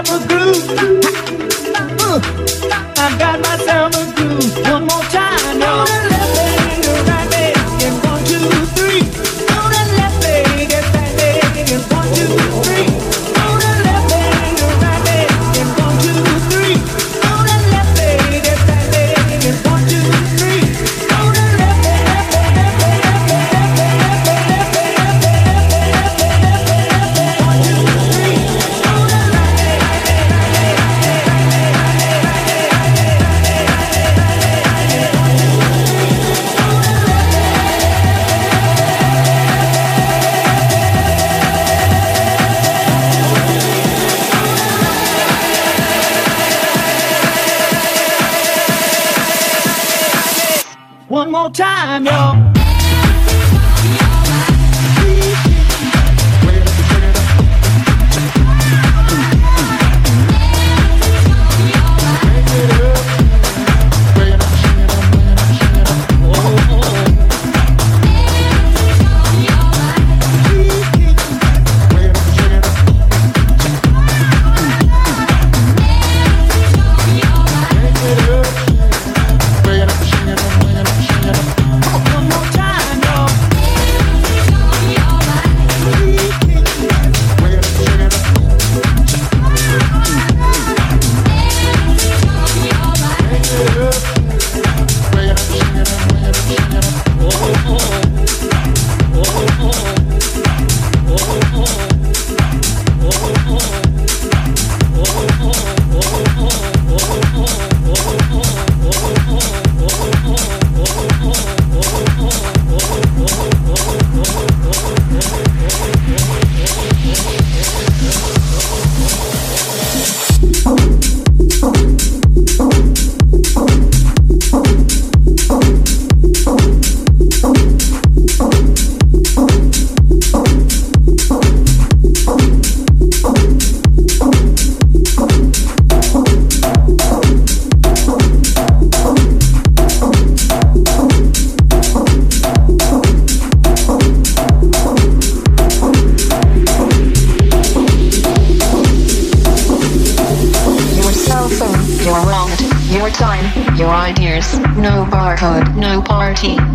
myself a groove. I got myself a groove. One more time.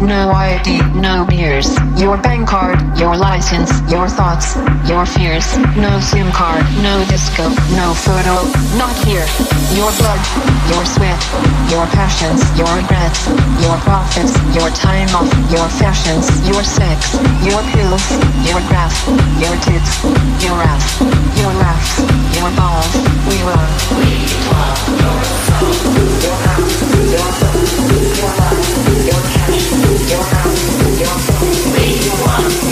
no ID, no beers. Your bank card license, your thoughts, your fears. No SIM card, no disco, no photo, not here. Your blood, your sweat, your passions, your regrets, your profits, your time off, your fashions, your sex, your pills, your graph, your tits, your ass, your laughs, your balls. We love, we love your soul, your house, your soul, your love, your cash, your house, your soul. We want.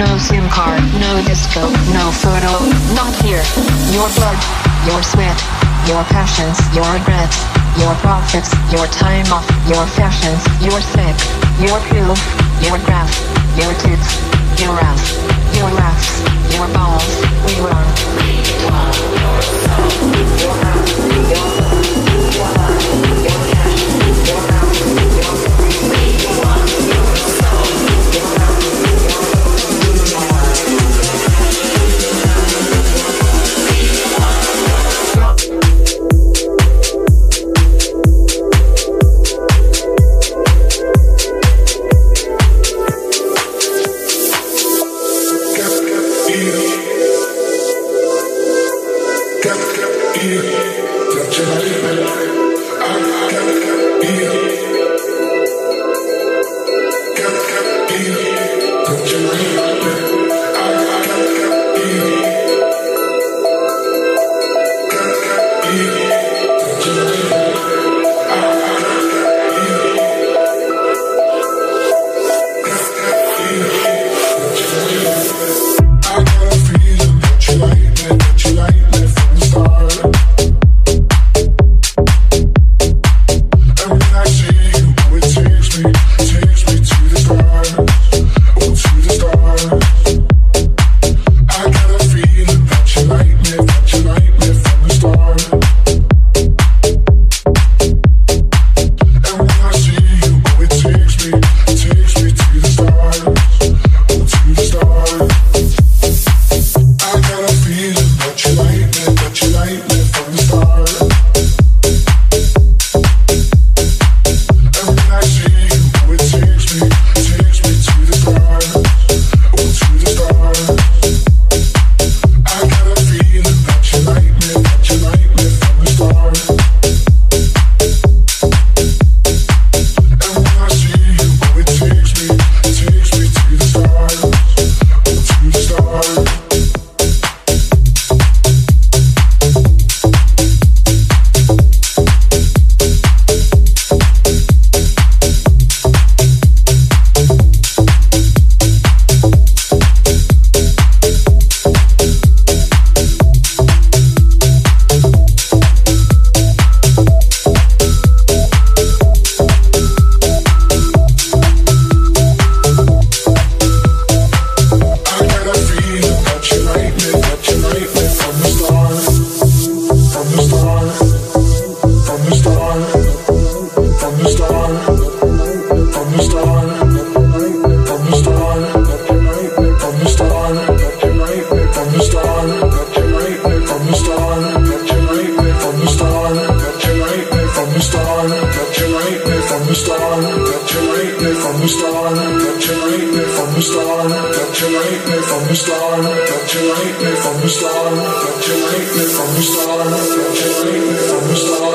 No SIM card, no disco, no photo, not here. Your blood, your sweat, your passions, your regrets, your profits, your time off, your fashions, your sick, your pill, your graph, your tits, your ass, your laughs, your balls. We run. Your soul, your house, your your house, your house.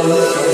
Control.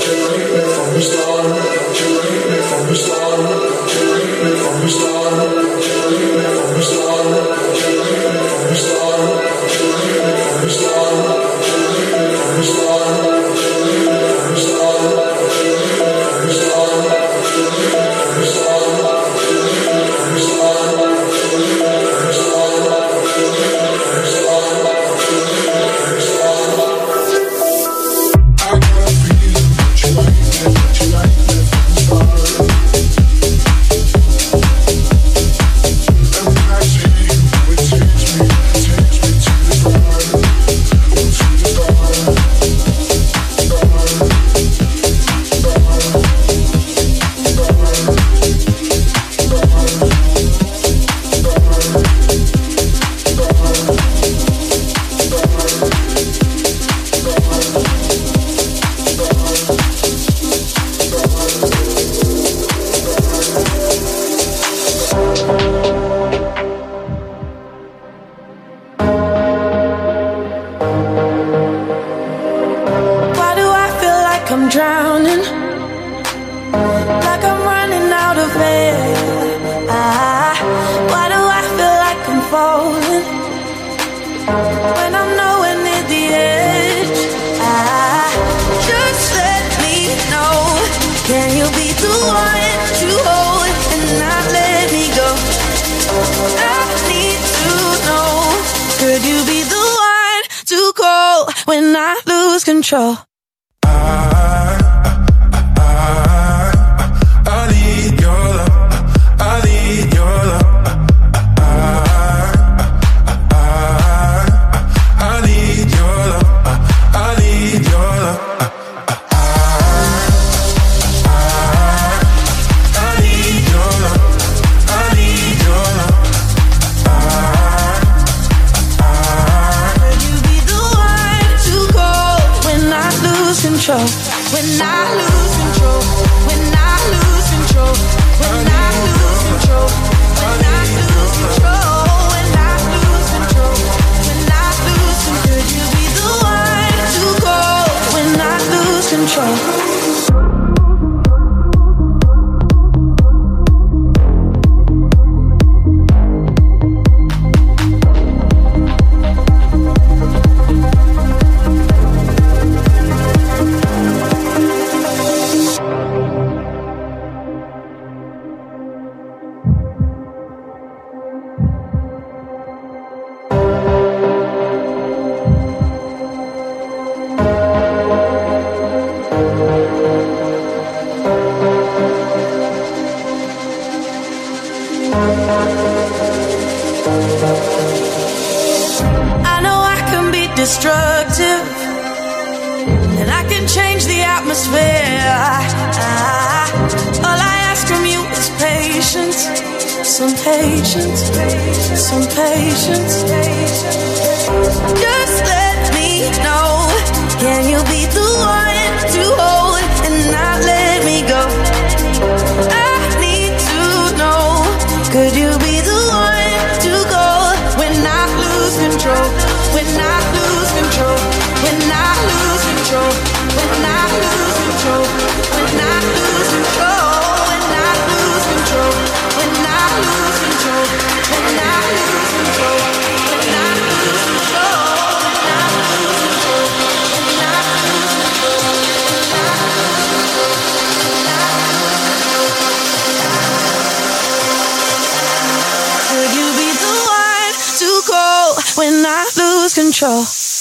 Control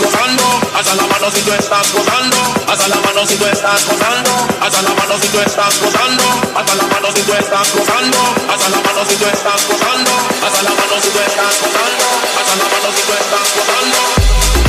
gozando, hasta la mano si tú estás gozando, hasta la mano si tú estás gozando, hasta la mano si tú estás gozando, hasta la mano si tú estás gozando, hasta la mano si tú estás gozando, hasta la mano si tú estás gozando, hasta la mano si tú estás gozando.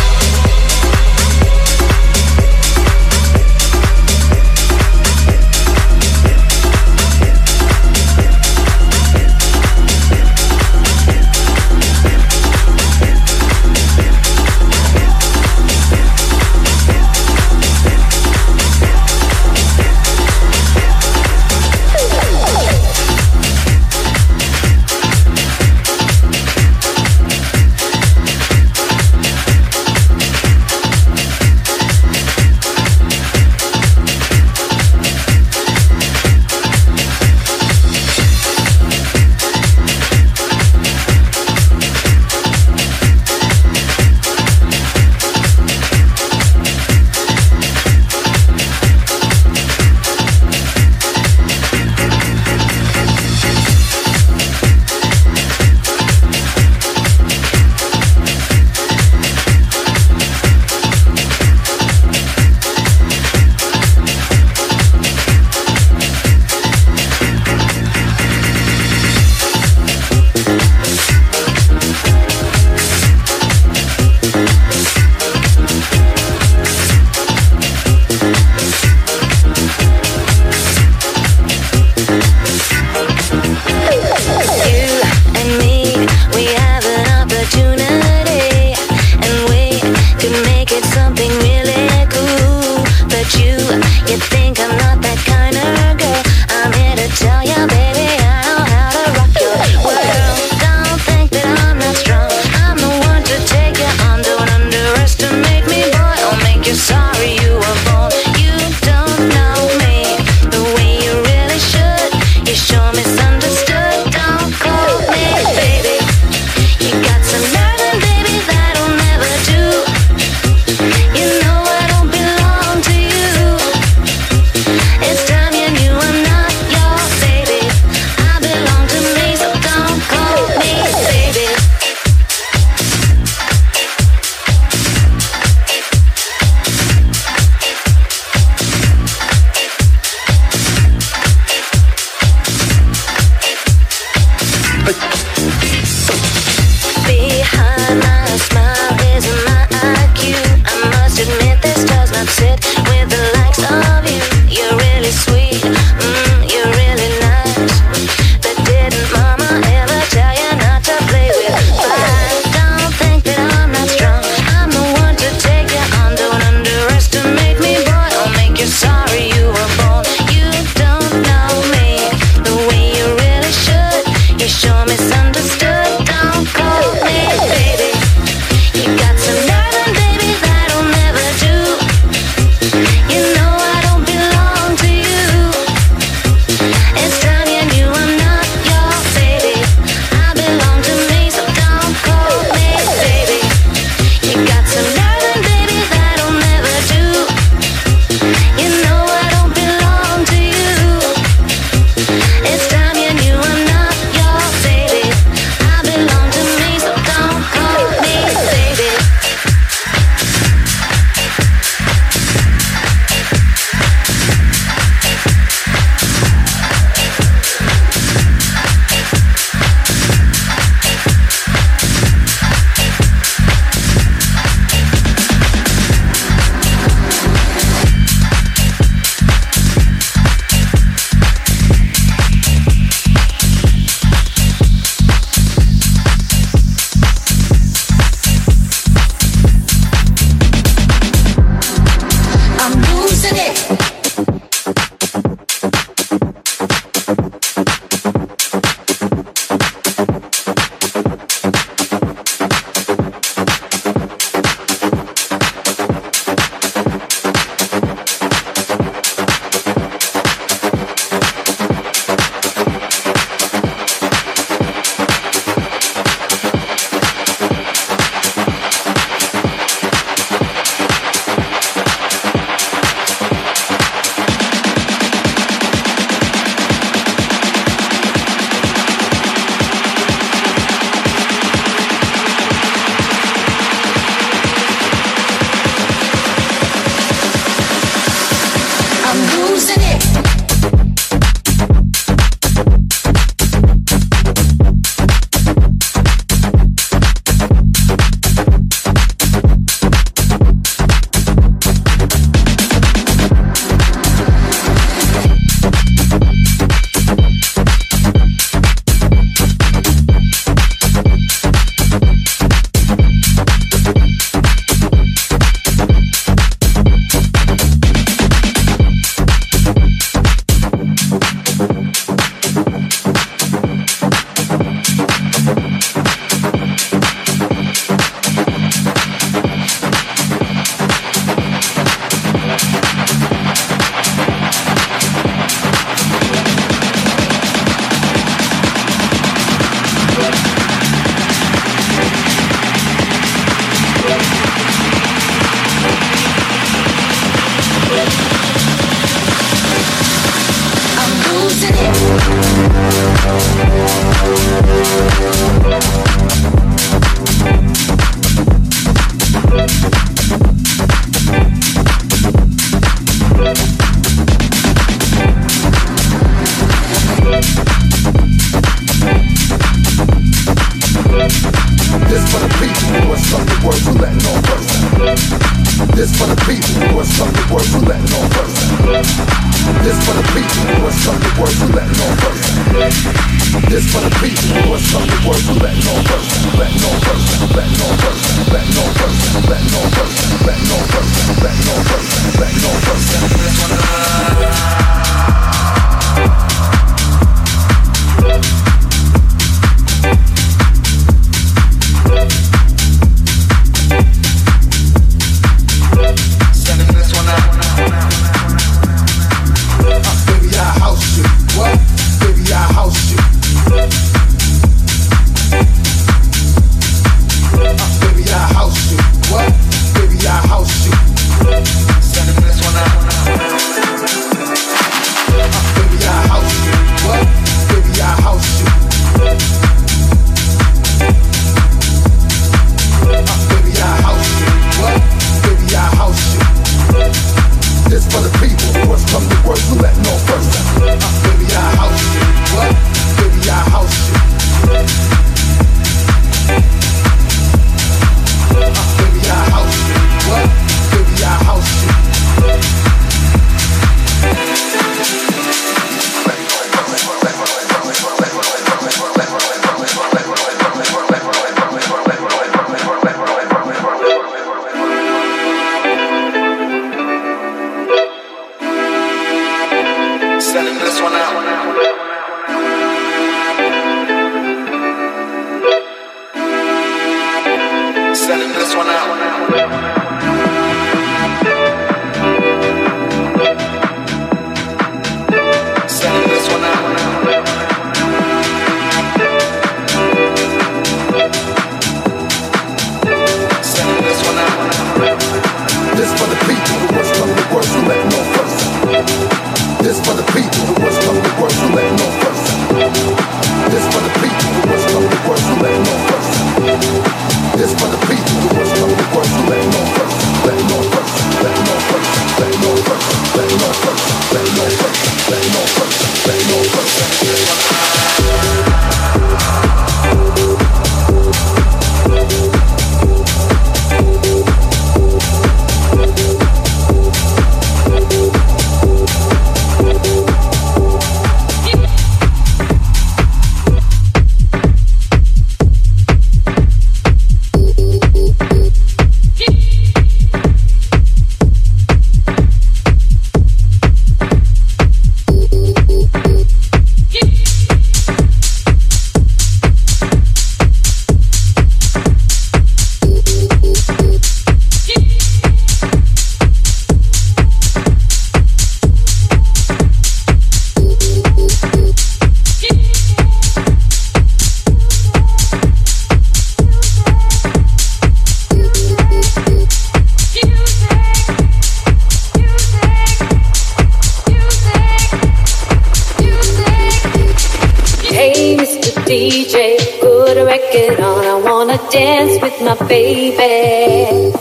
Hey, Mr. DJ, put a record on. I wanna dance with my baby.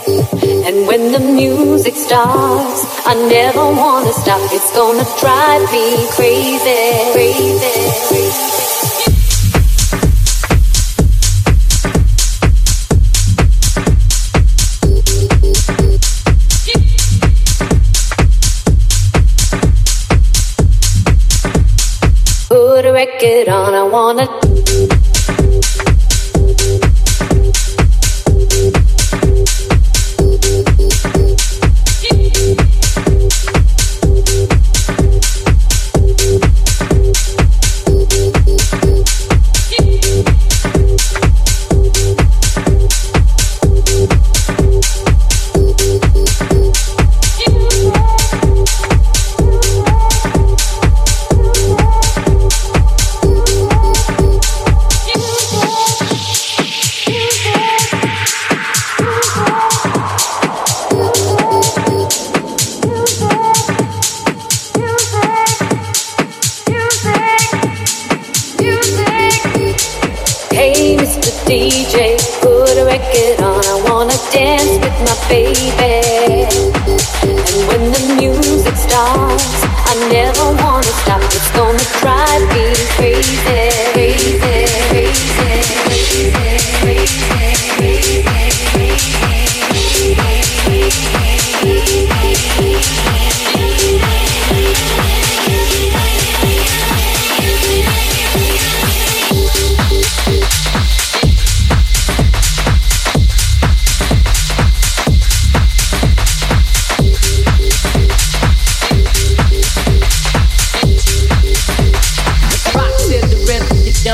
And when the music starts, I never wanna stop. It's gonna drive me crazy, crazy. wreck it on. I wanna. baby. And when the music starts, I never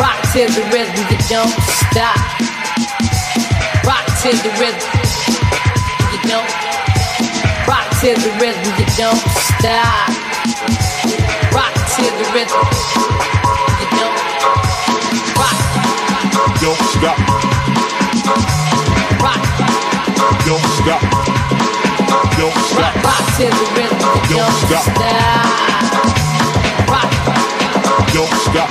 Rock to the rhythm, you don't stop. Rock to the rhythm, you don't. Rock to the rhythm, you don't stop. Rock to the rhythm, you don't. Rock, Don't stop. rock, Don't stop. Don't rock, stop. rock to the rhythm, you Don't don't stop. stop. Rock, Don't stop.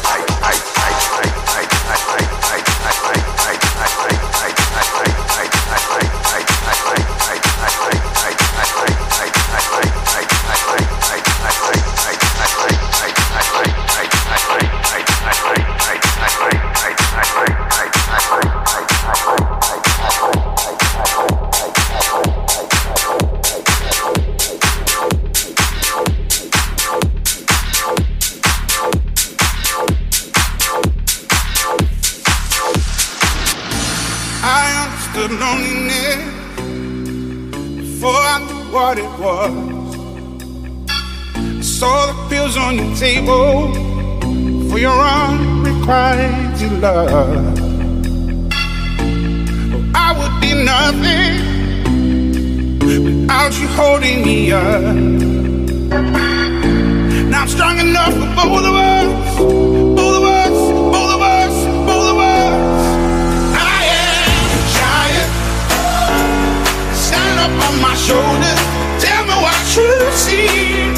what it was. I saw the pills on your table for your unrequited love. Oh, I would be nothing without you holding me up. Now I'm strong enough for both of us, both of us, both of us, both of us. I am a giant, stand up on my shoulders Giant,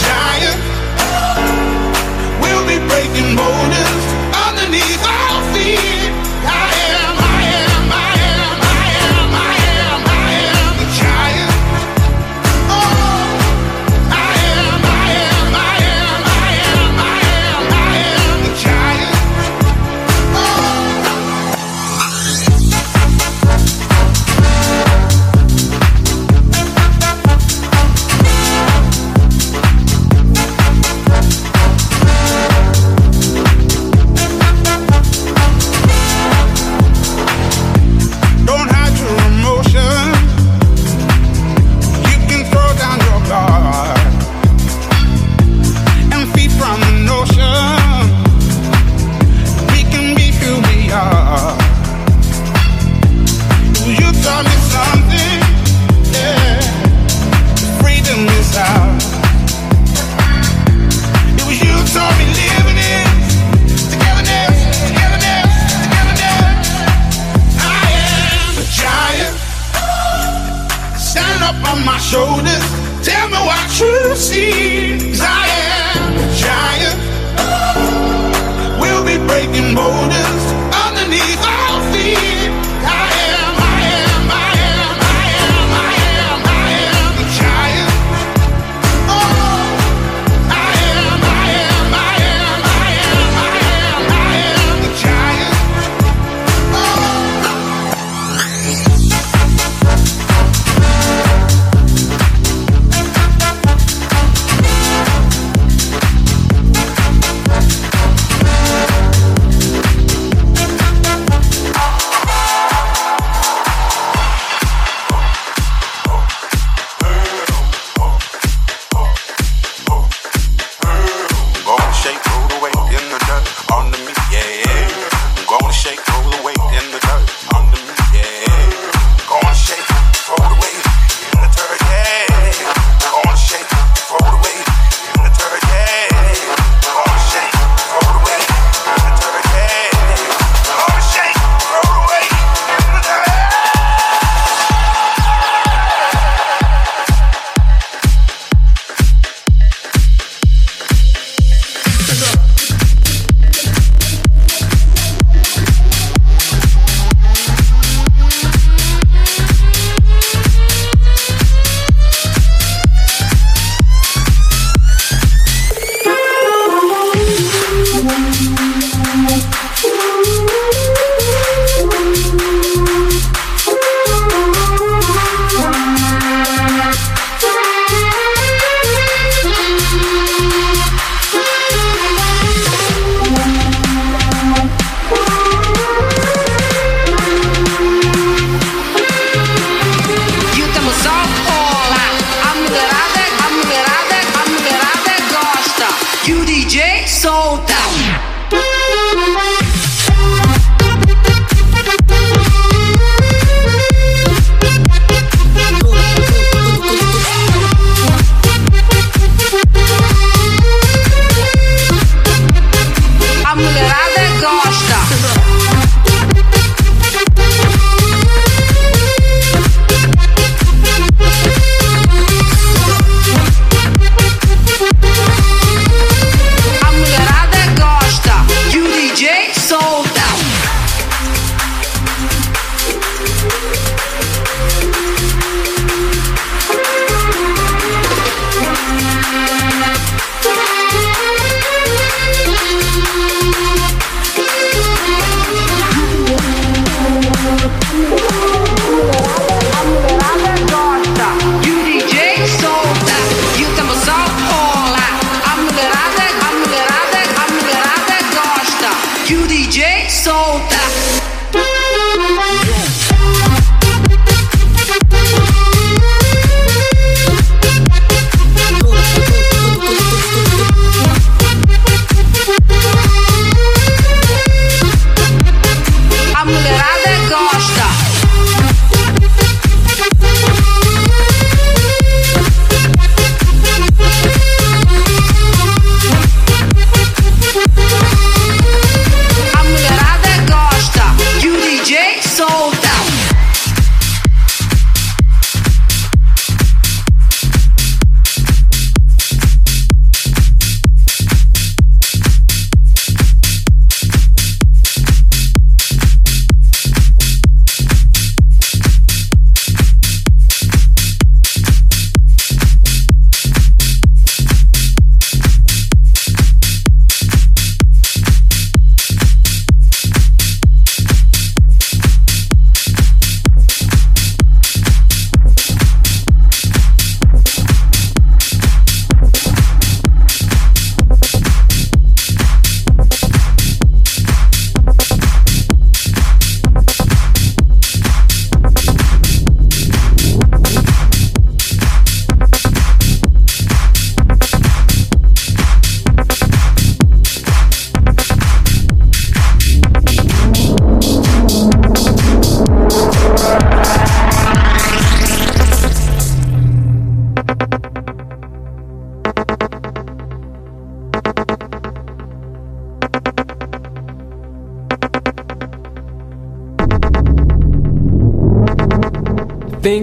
giant, we'll be breaking borders. DJ solta.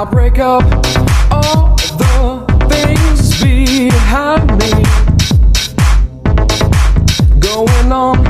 I'll break up all the things behind me. Going on